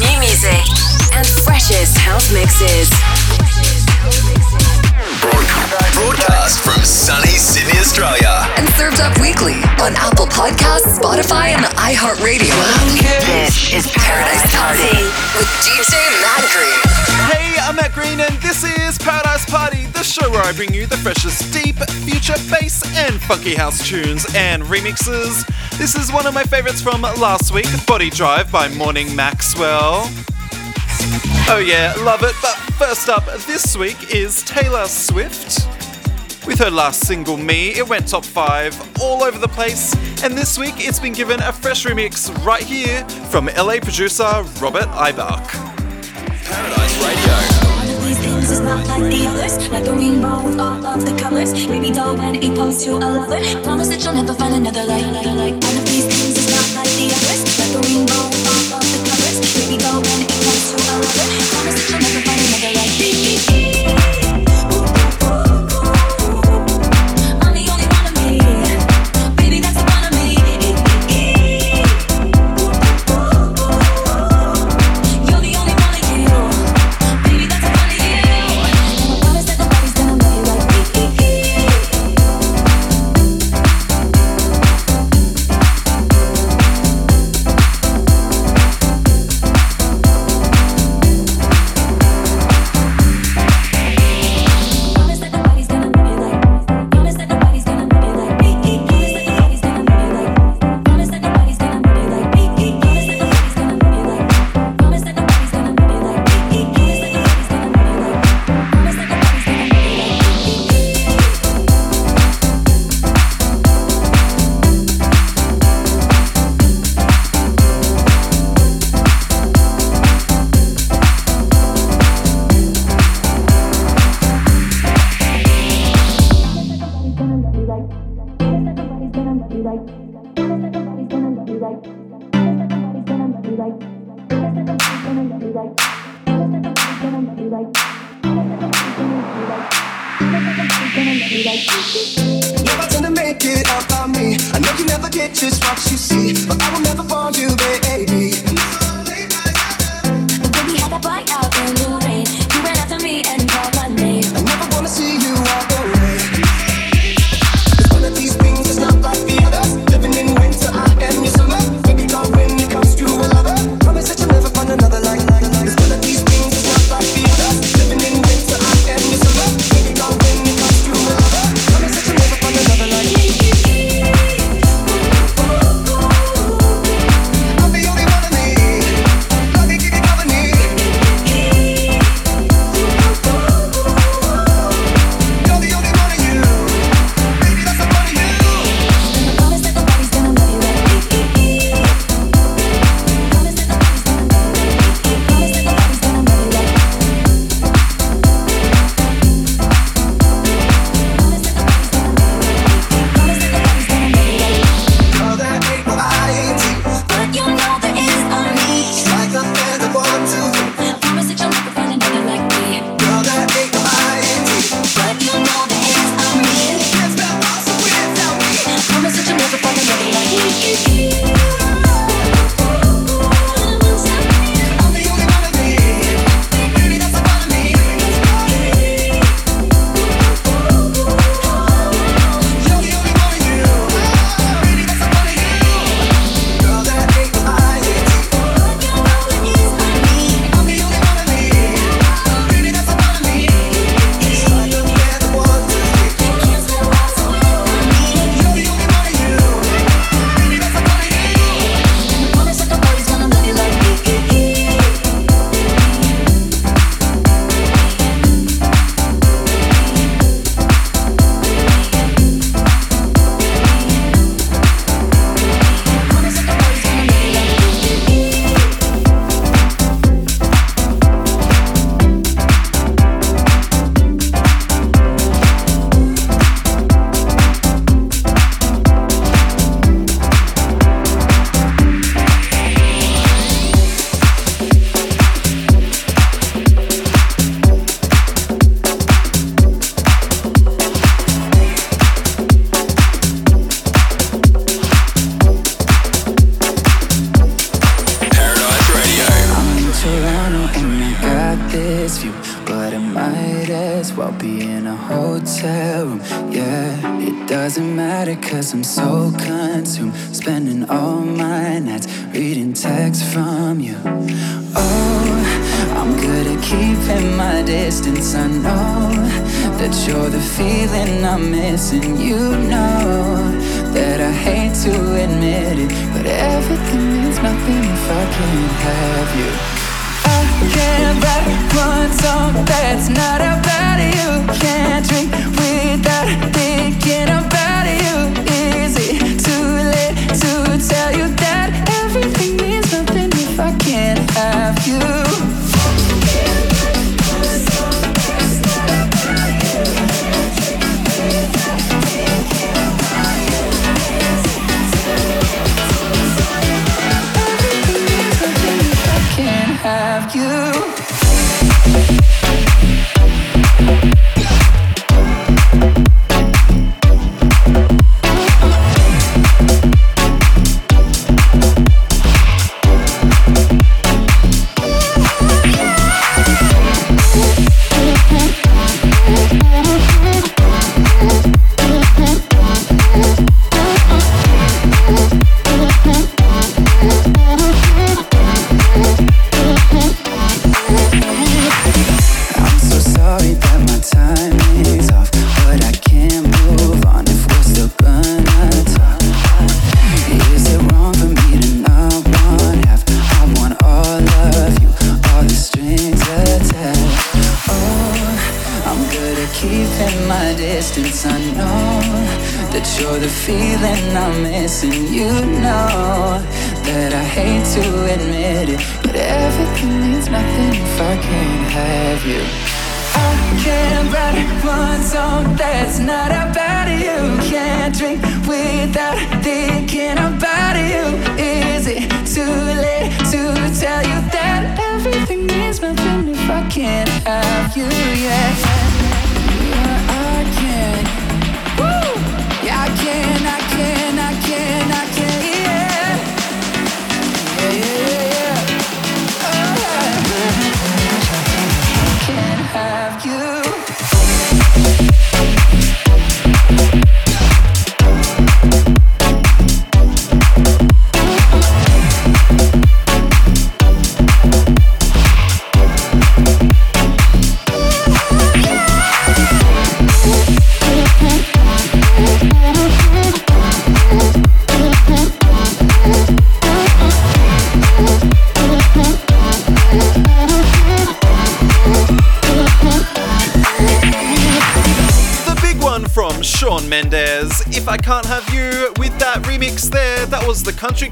new music, and freshest house mixes. Broadcast from sunny Sydney, Australia. And served up weekly on Apple Podcasts, Spotify, and iHeartRadio. This is Paradise Party with DJ Matt Green. Hey, I'm Matt Green, and this is Paradise Party, the show where I bring you the freshest deep, future bass, and funky house tunes and remixes. This is one of my favorites from last week Body Drive by Morning Maxwell. Oh, yeah, love it. But first up this week is Taylor Swift. With her last single, Me, it went top five all over the place, and this week it's been given a fresh remix right here from LA producer Robert Ibach. Paradise of these things is not like the others, like a rainbow with all of the colors. Baby doll when it pose to a lover. Promise that you'll never find another like, like, like. One of these things is not like the others, like a rainbow with all of the colors. Baby doll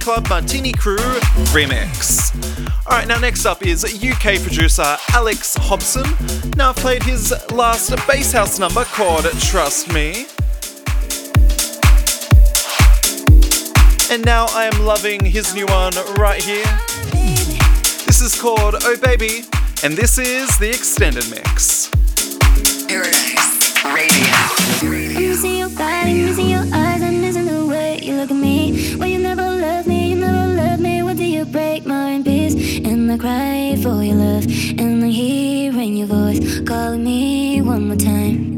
Club Martini Crew remix. Alright, now next up is UK producer Alex Hobson. Now I've played his last bass house number called Trust Me. And now I am loving his new one right here. This is called Oh Baby, and this is the extended mix. cry for your love, and I'm hearing your voice calling me one more time.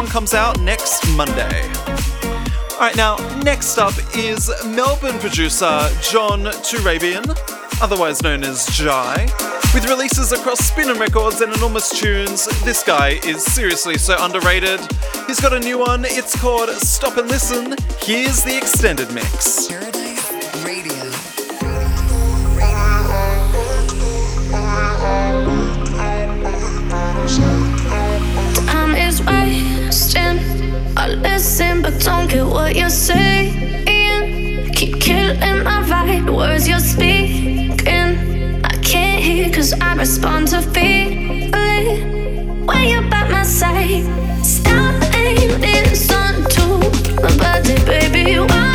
one comes out next Monday. All right, now, next up is Melbourne producer John Turabian, otherwise known as Jai. With releases across Spinnin' Records and Enormous Tunes, this guy is seriously so underrated. He's got a new one, it's called Stop and Listen. Here's the extended mix. listen, but don't get what you're saying. Keep killing my vibe, words you're speaking. I can't hear, cause I respond to feeling when you're by my side. Stop aiming, it's to my body, baby. Why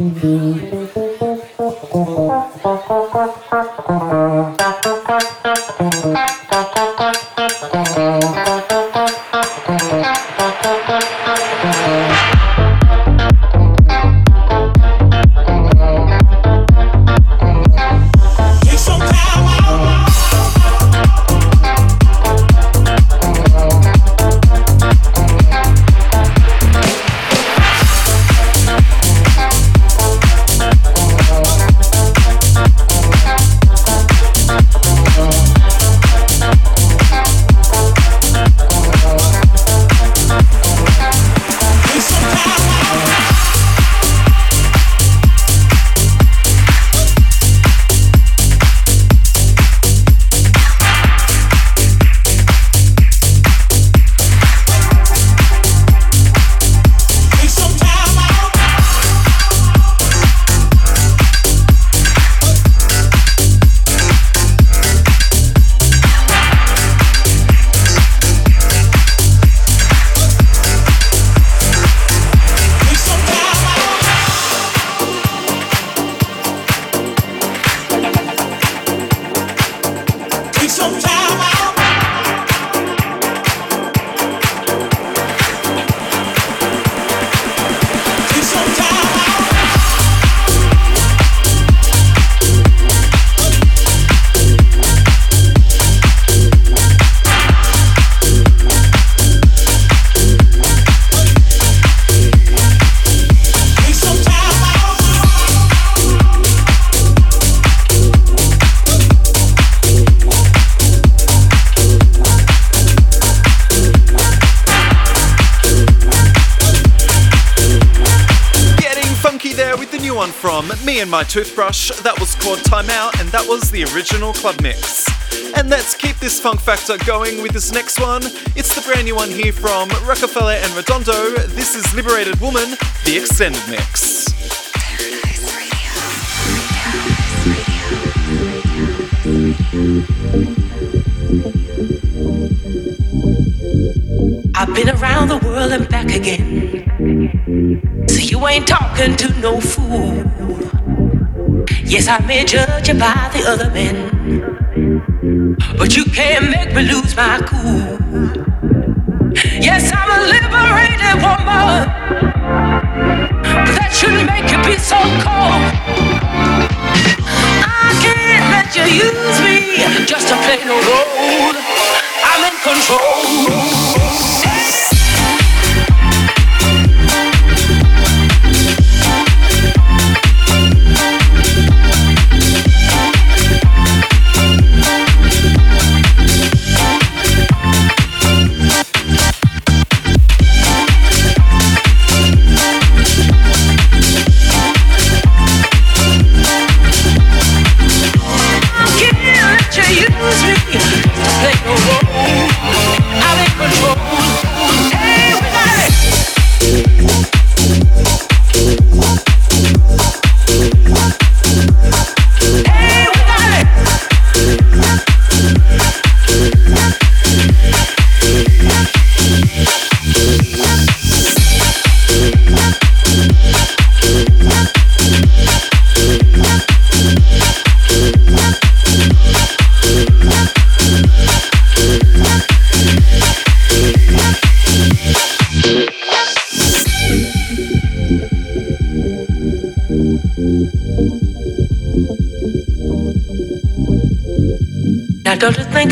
Mm-hmm. One from Me and My Toothbrush. That was called Time Out, and that was the original club mix. And let's keep this funk factor going with this next one. It's the brand new one here from Rockefeller and Redondo. This is Liberated Woman, the extended mix. I've been around the world and back again. You ain't talking to no fool. Yes, I may judge you by the other men. But you can't make me lose my cool. Yes, I'm a liberated woman. But that shouldn't make you be so cold. I can't let you use me just to play no role. I'm in control.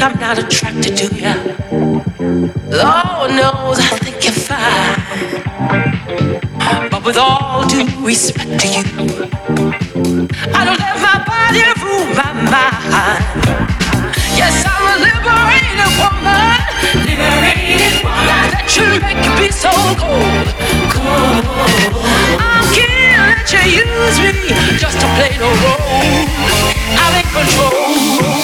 I'm not attracted to you. Lord knows I think you're fine. But with all due respect to you, I don't let my body rule my mind. Yes, I'm a liberated woman. Liberated woman. That you make me so cold. Cold. I'm here that you use me just to play the role. I'm in control.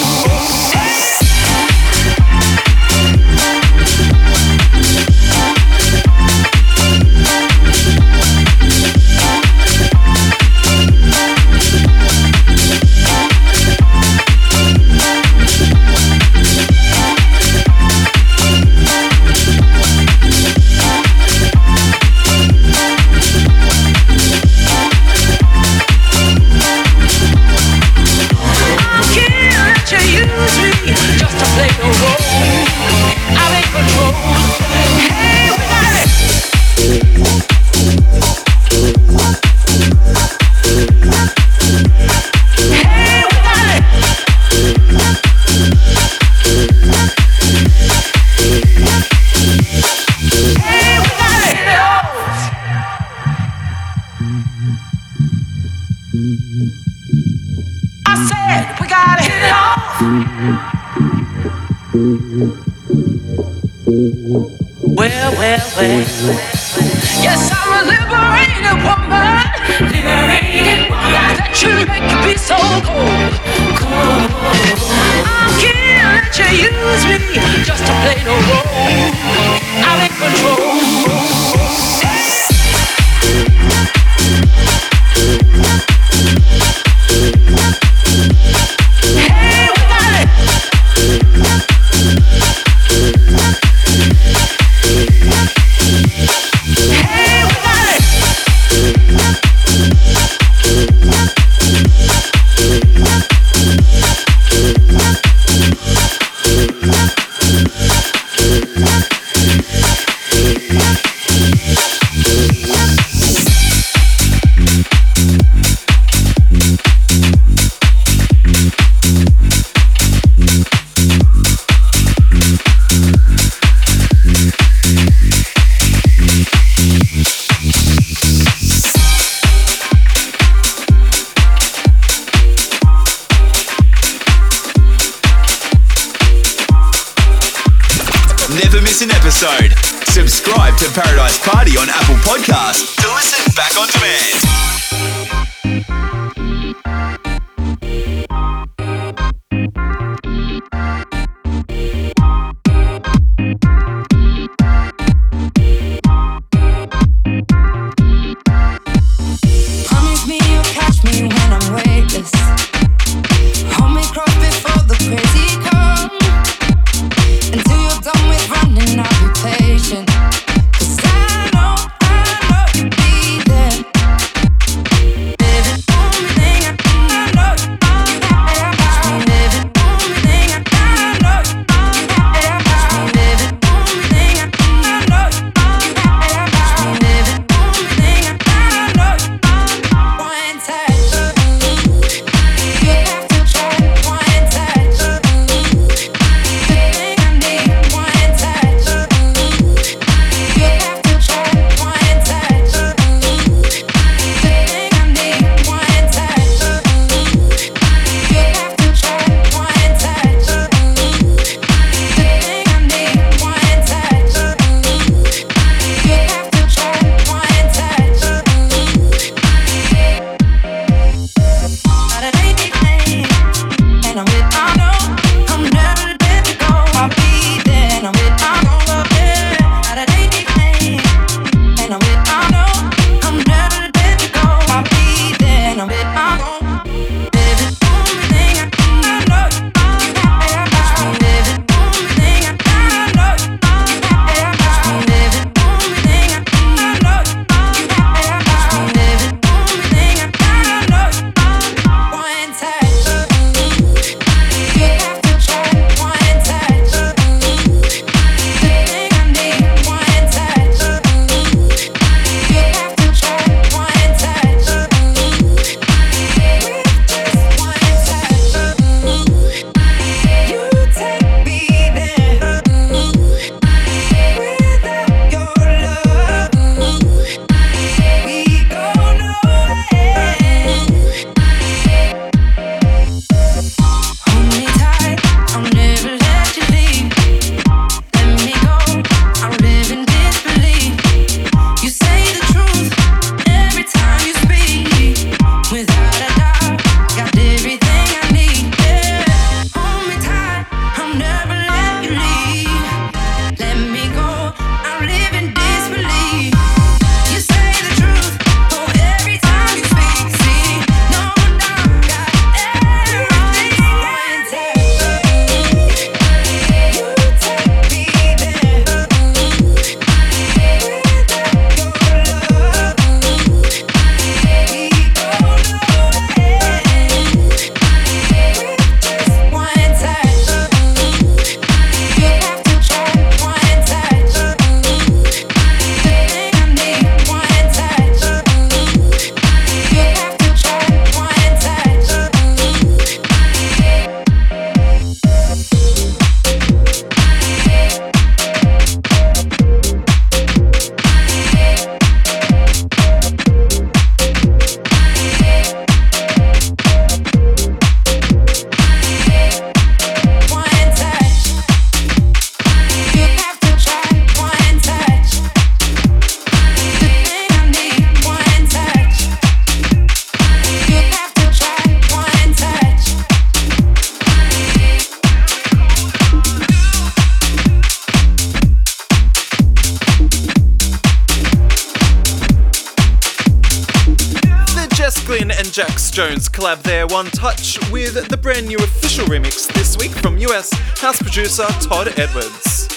producer Todd Edwards.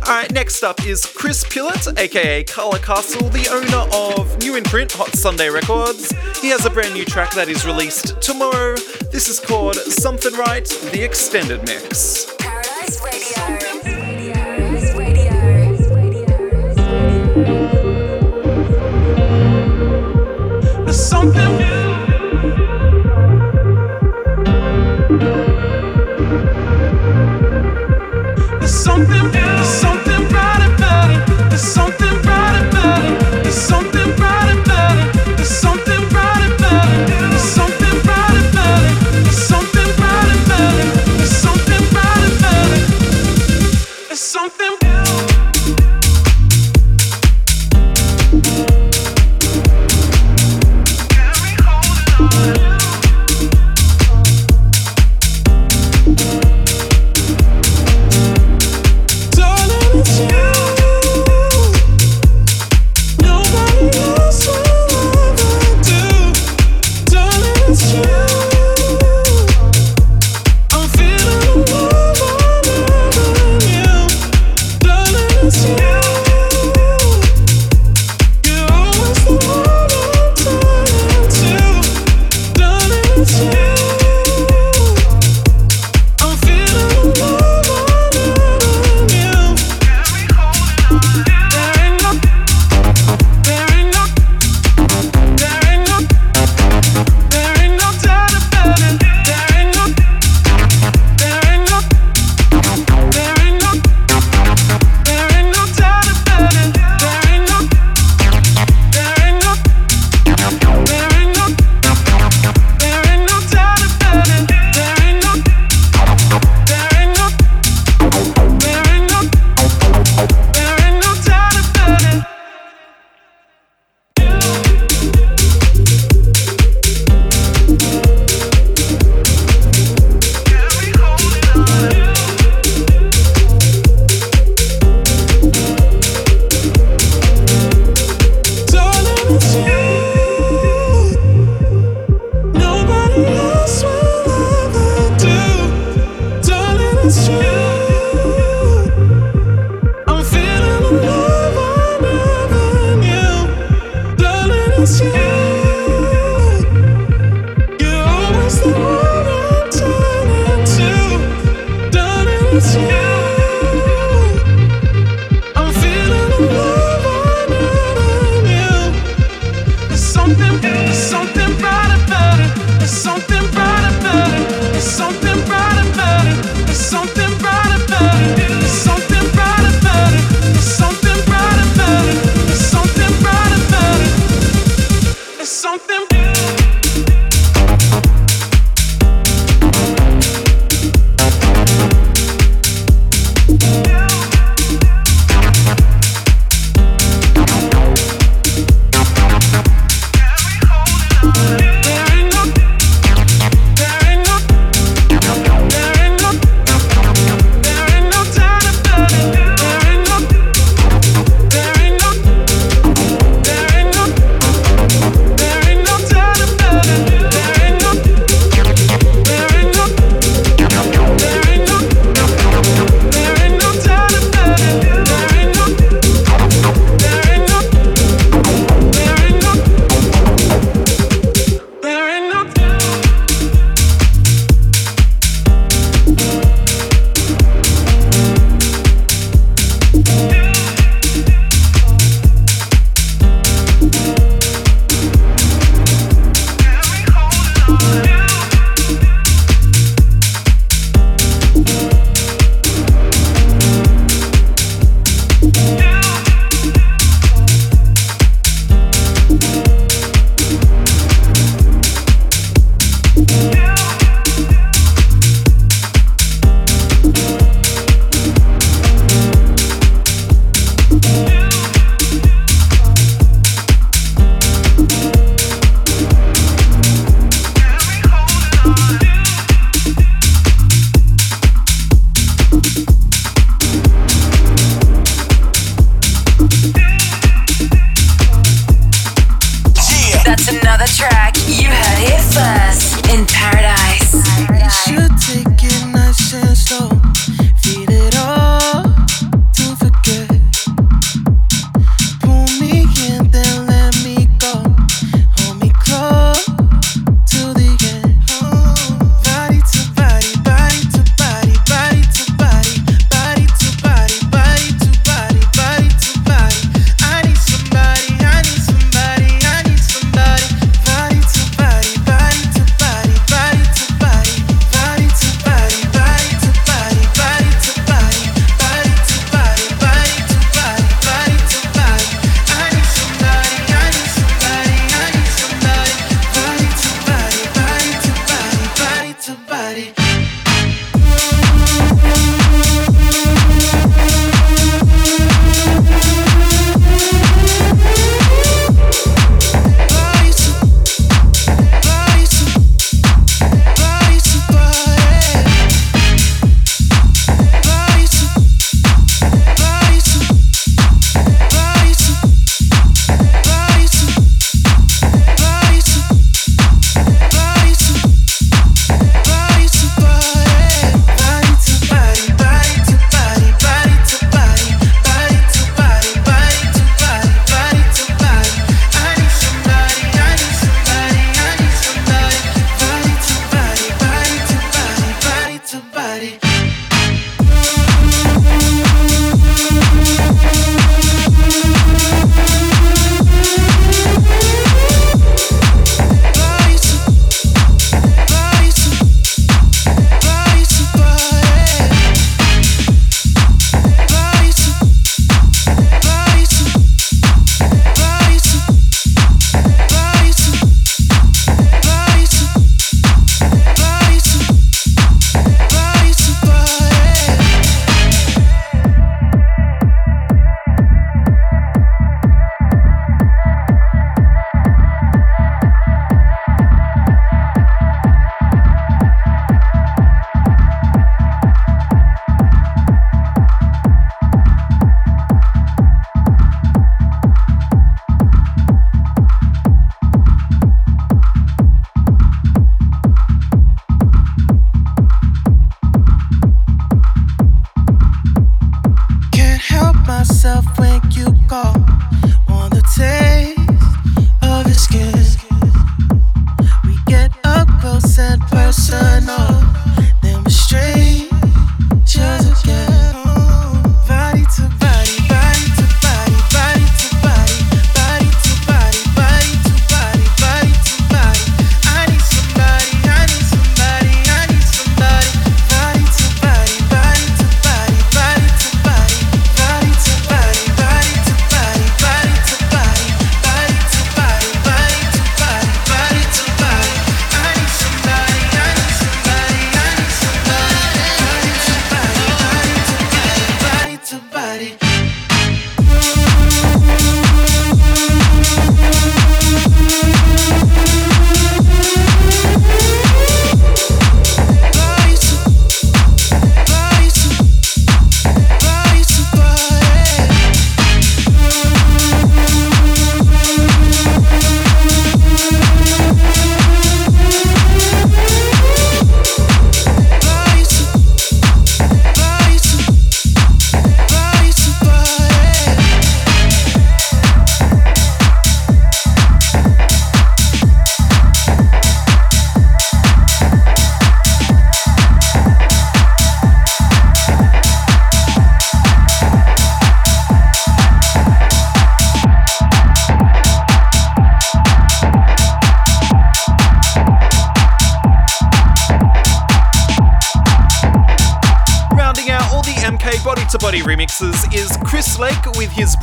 Alright, next up is Chris Pillett, aka Carla Castle, the owner of New Imprint Hot Sunday Records. He has a brand new track that is released tomorrow. This is called Something Right, the extended mix. Something new.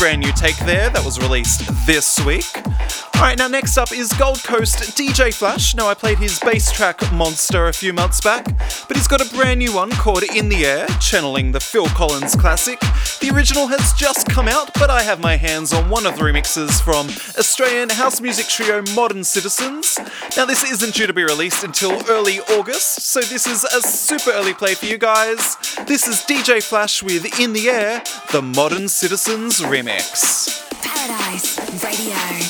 Brand new take there that was released this week. Alright, now next up is Gold Coast DJ Flash. Now, I played his bass track Monster a few months back, but he's got a brand new one called In the Air, channeling the Phil Collins classic. The original has just come out, but I have my hands on one of the remixes from Australian house music trio Modern Citizens. Now, this isn't due to be released until early August, so this is a super early play for you guys. This is DJ Flash with In the Air, the Modern Citizens remix. Paradise Radio.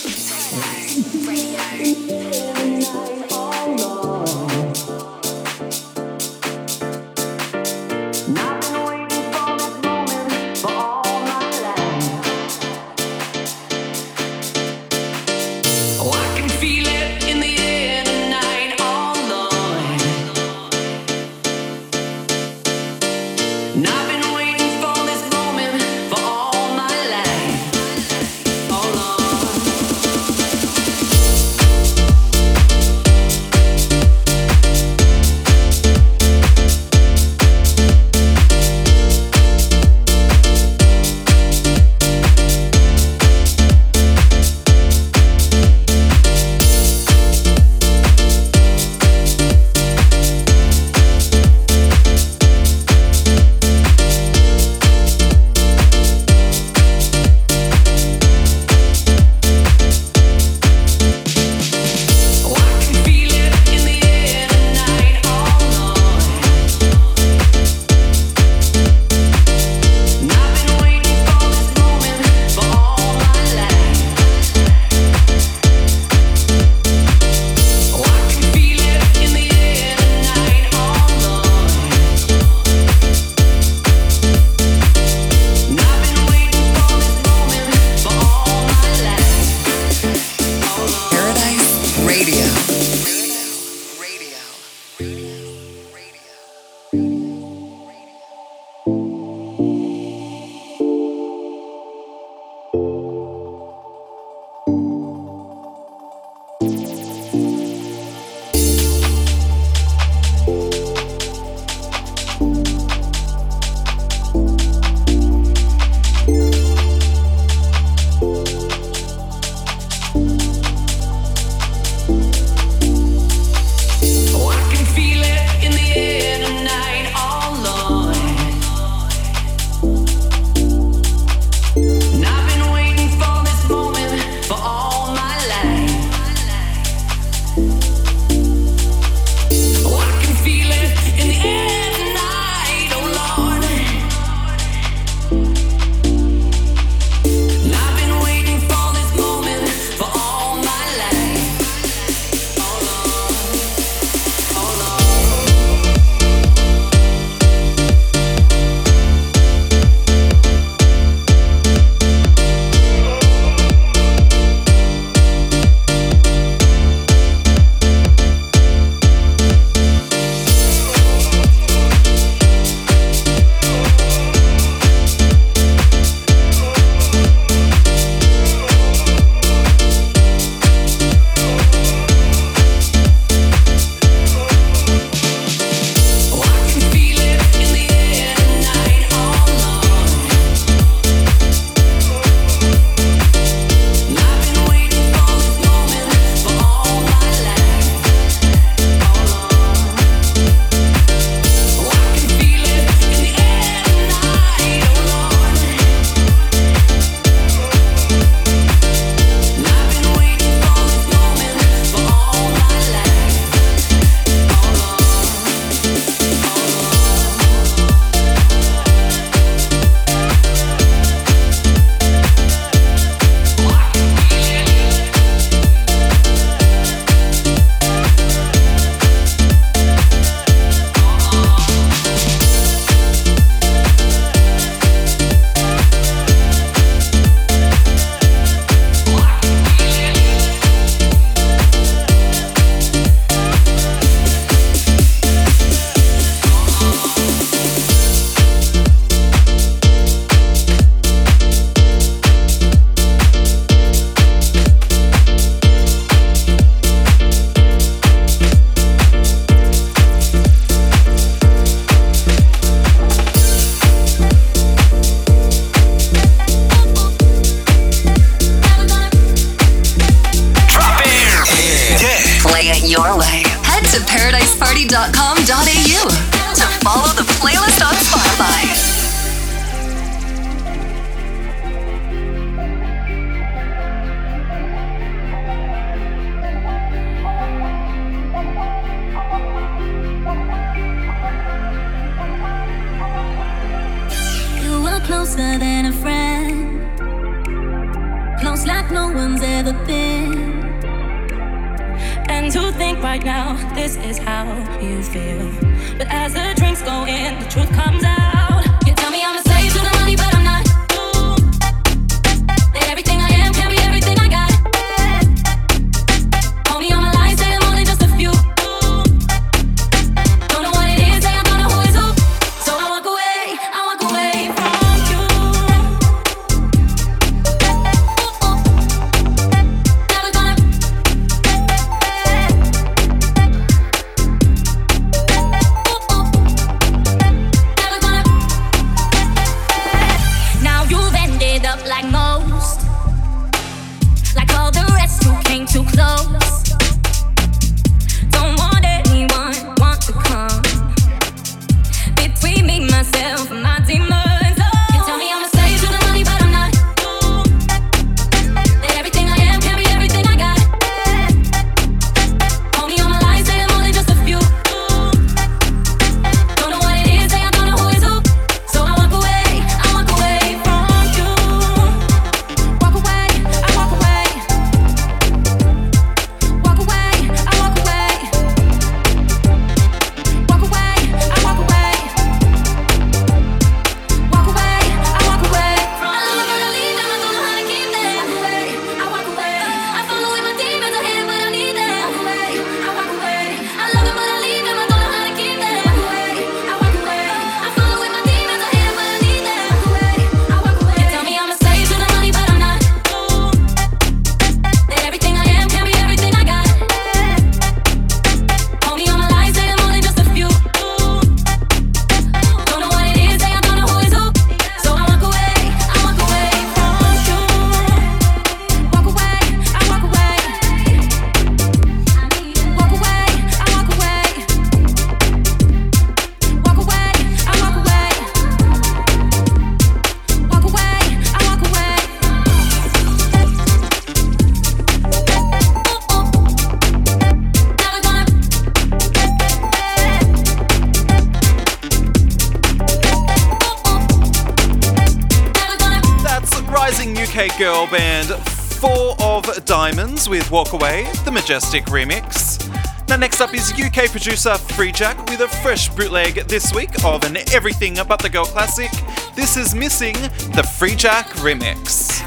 Walk Away, the Majestic remix. Now, next up is UK producer Freejack with a fresh bootleg this week of an Everything But the Girl classic. This is Missing, the Freejack remix.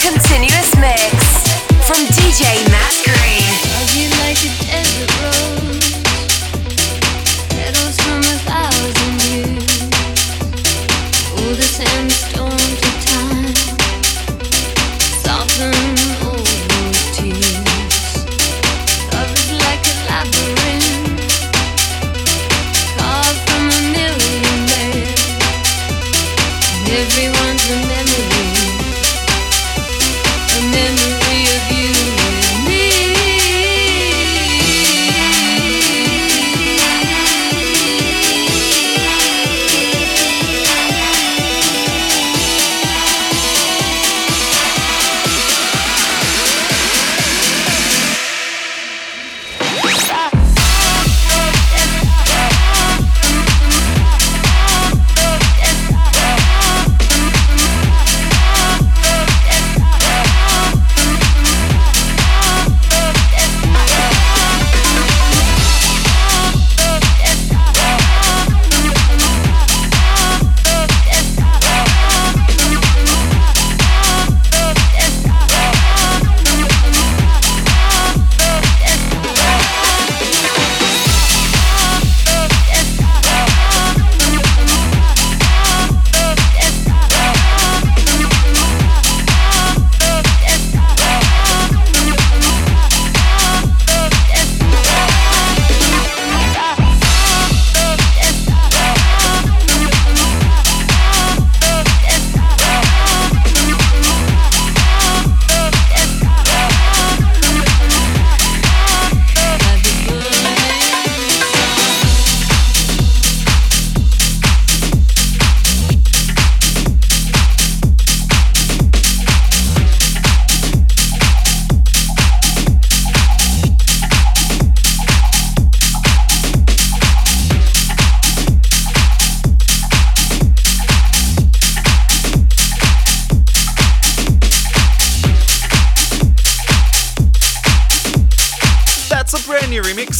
Continuous Mix from DJ Matt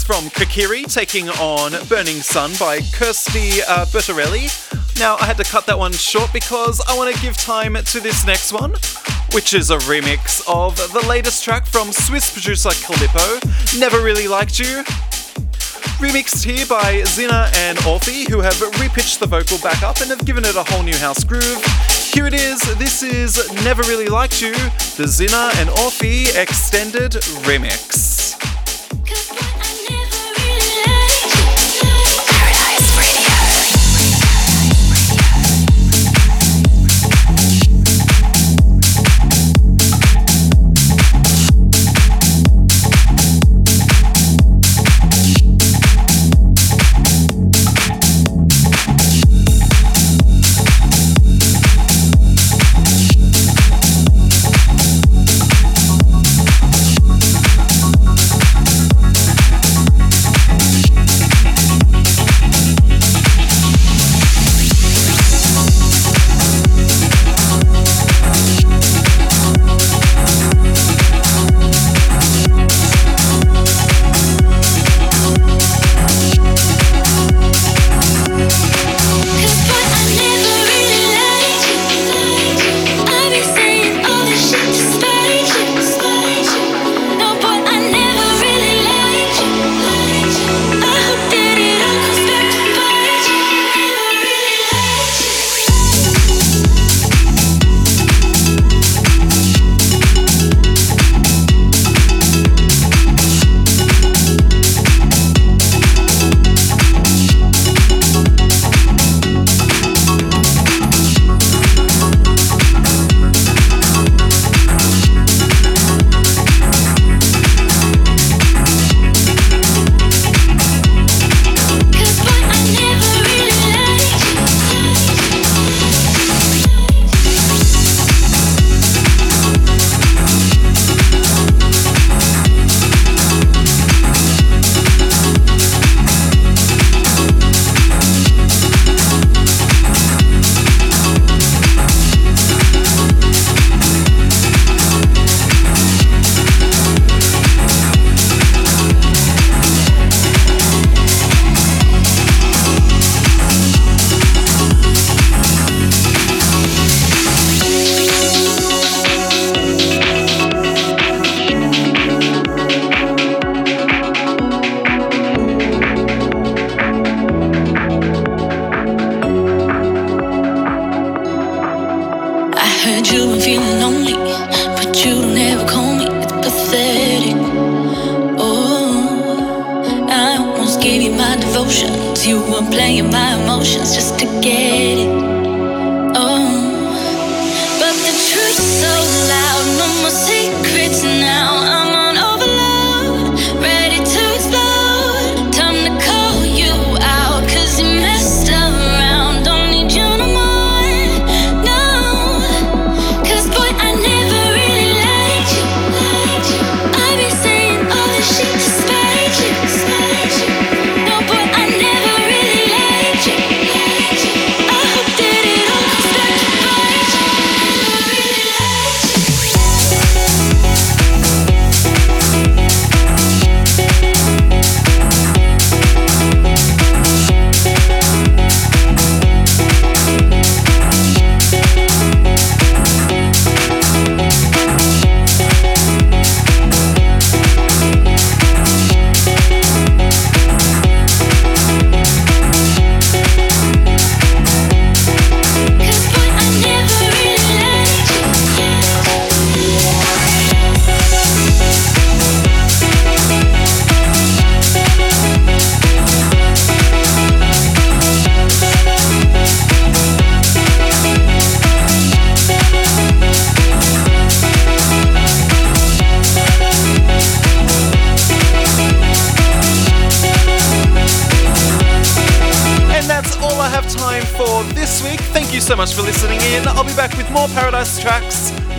from Kakiri taking on Burning Sun by Kirsty uh, Bertarelli. Now, I had to cut that one short because I want to give time to this next one, which is a remix of the latest track from Swiss producer Calippo, Never Really Liked You. Remixed here by Zina and Orphe, who have repitched the vocal back up and have given it a whole new house groove. Here it is, this is Never Really Liked You, the Zina and Orphe extended remix.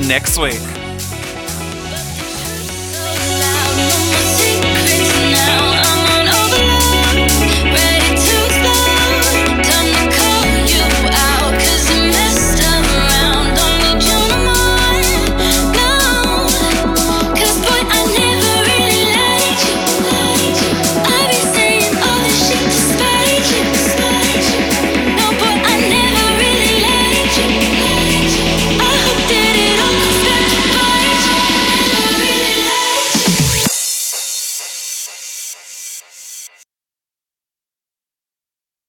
Next week.